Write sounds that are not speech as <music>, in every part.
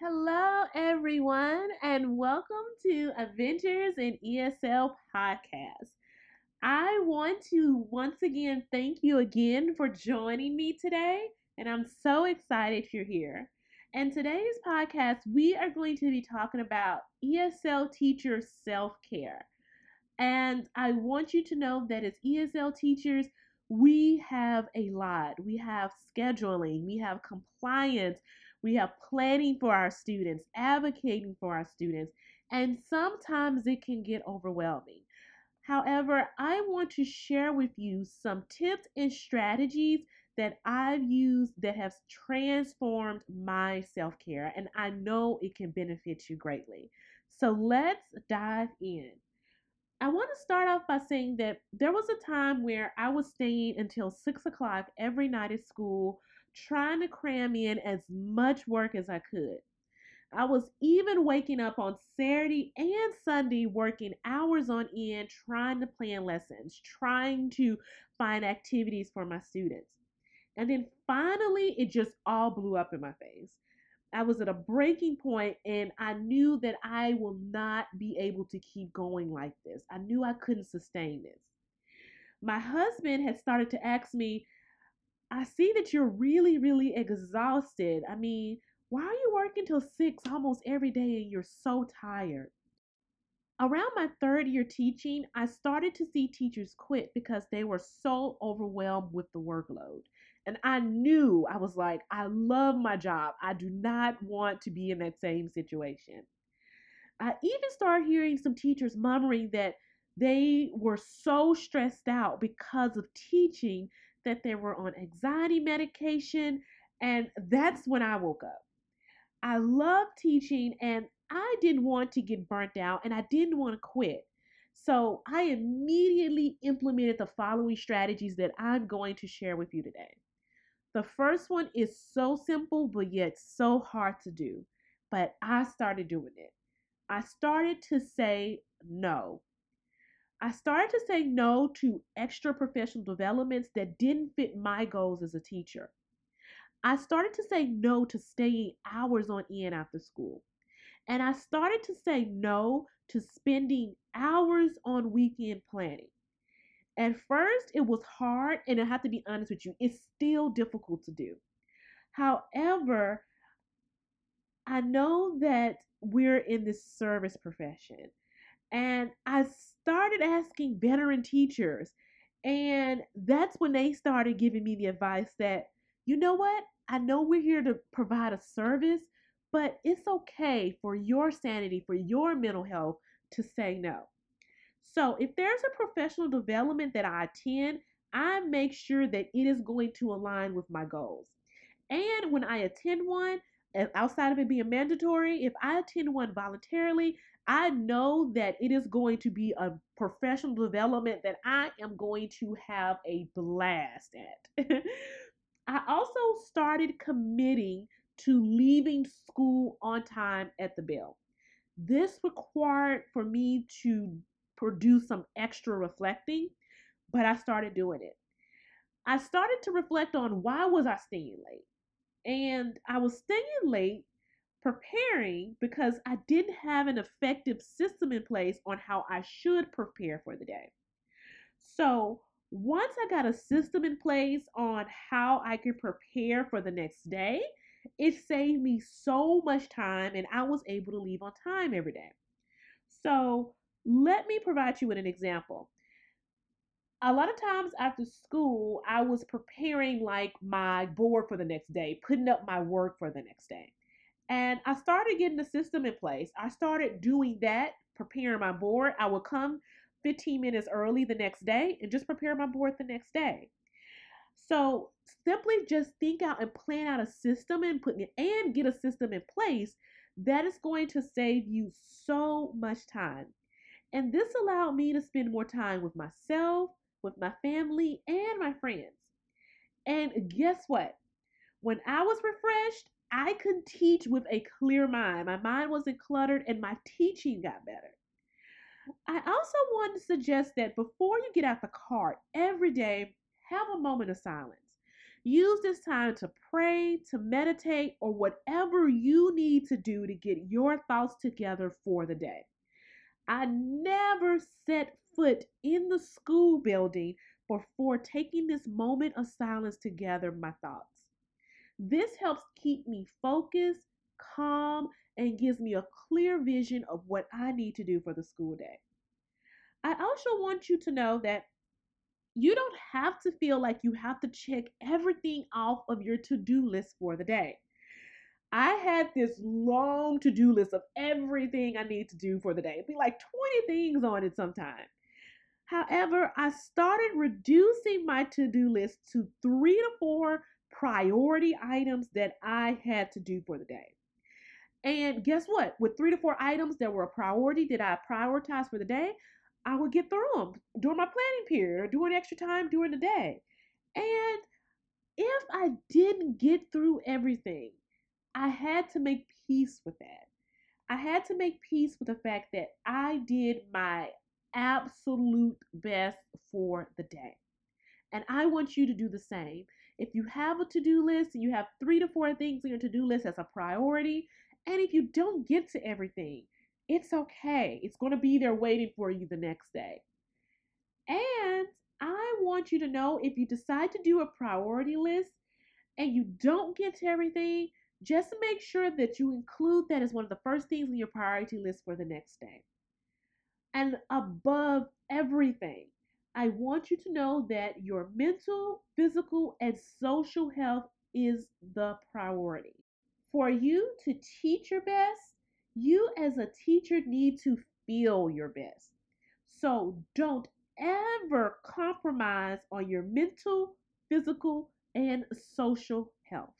Hello, everyone, and welcome to Adventures in ESL podcast. I want to once again thank you again for joining me today, and I'm so excited you're here. And today's podcast, we are going to be talking about ESL teacher self care. And I want you to know that as ESL teachers, we have a lot. We have scheduling, we have compliance, we have planning for our students, advocating for our students, and sometimes it can get overwhelming. However, I want to share with you some tips and strategies that I've used that have transformed my self care, and I know it can benefit you greatly. So let's dive in. I want to start off by saying that there was a time where I was staying until six o'clock every night at school, trying to cram in as much work as I could. I was even waking up on Saturday and Sunday working hours on end, trying to plan lessons, trying to find activities for my students. And then finally, it just all blew up in my face. I was at a breaking point and I knew that I will not be able to keep going like this. I knew I couldn't sustain this. My husband had started to ask me, I see that you're really, really exhausted. I mean, why are you working till six almost every day and you're so tired? Around my third year teaching, I started to see teachers quit because they were so overwhelmed with the workload. And I knew, I was like, I love my job. I do not want to be in that same situation. I even started hearing some teachers murmuring that they were so stressed out because of teaching that they were on anxiety medication. And that's when I woke up. I love teaching and I didn't want to get burnt out and I didn't want to quit. So I immediately implemented the following strategies that I'm going to share with you today. The first one is so simple, but yet so hard to do. But I started doing it. I started to say no. I started to say no to extra professional developments that didn't fit my goals as a teacher. I started to say no to staying hours on end after school. And I started to say no to spending hours on weekend planning. At first, it was hard, and I have to be honest with you, it's still difficult to do. However, I know that we're in this service profession, and I started asking veteran teachers, and that's when they started giving me the advice that, you know what, I know we're here to provide a service, but it's okay for your sanity, for your mental health to say no. So if there's a professional development that I attend, I make sure that it is going to align with my goals. And when I attend one, eh, outside of it being mandatory, if I attend one voluntarily, I know that it is going to be a professional development that I am going to have a blast at. <laughs> I also started committing to leaving school on time at the bell. This required for me to produce some extra reflecting, but I started doing it. I started to reflect on why was I staying late? And I was staying late preparing because I didn't have an effective system in place on how I should prepare for the day. So, once I got a system in place on how I could prepare for the next day, it saved me so much time and I was able to leave on time every day. So, let me provide you with an example. A lot of times after school, I was preparing like my board for the next day, putting up my work for the next day. And I started getting the system in place. I started doing that, preparing my board. I would come 15 minutes early the next day and just prepare my board the next day. So simply just think out and plan out a system and put and get a system in place that is going to save you so much time. And this allowed me to spend more time with myself, with my family, and my friends. And guess what? When I was refreshed, I could teach with a clear mind. My mind wasn't cluttered and my teaching got better. I also want to suggest that before you get out the car every day, have a moment of silence. Use this time to pray, to meditate, or whatever you need to do to get your thoughts together for the day. I never set foot in the school building before taking this moment of silence to gather my thoughts. This helps keep me focused, calm, and gives me a clear vision of what I need to do for the school day. I also want you to know that you don't have to feel like you have to check everything off of your to do list for the day. I had this long to do list of everything I need to do for the day. It'd be like 20 things on it sometimes. However, I started reducing my to do list to three to four priority items that I had to do for the day. And guess what? With three to four items that were a priority that I prioritized for the day, I would get through them during my planning period or during extra time during the day. And if I didn't get through everything, I had to make peace with that. I had to make peace with the fact that I did my absolute best for the day. And I want you to do the same. If you have a to do list and you have three to four things on your to do list as a priority, and if you don't get to everything, it's okay. It's going to be there waiting for you the next day. And I want you to know if you decide to do a priority list and you don't get to everything, just make sure that you include that as one of the first things in your priority list for the next day. And above everything, I want you to know that your mental, physical, and social health is the priority. For you to teach your best, you as a teacher need to feel your best. So don't ever compromise on your mental, physical, and social health.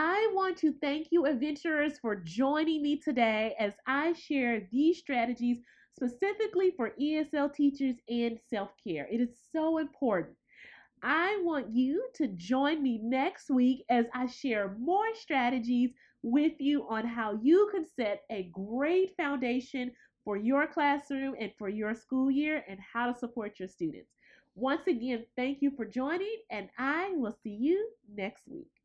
I want to thank you, adventurers, for joining me today as I share these strategies specifically for ESL teachers and self care. It is so important. I want you to join me next week as I share more strategies with you on how you can set a great foundation for your classroom and for your school year and how to support your students. Once again, thank you for joining, and I will see you next week.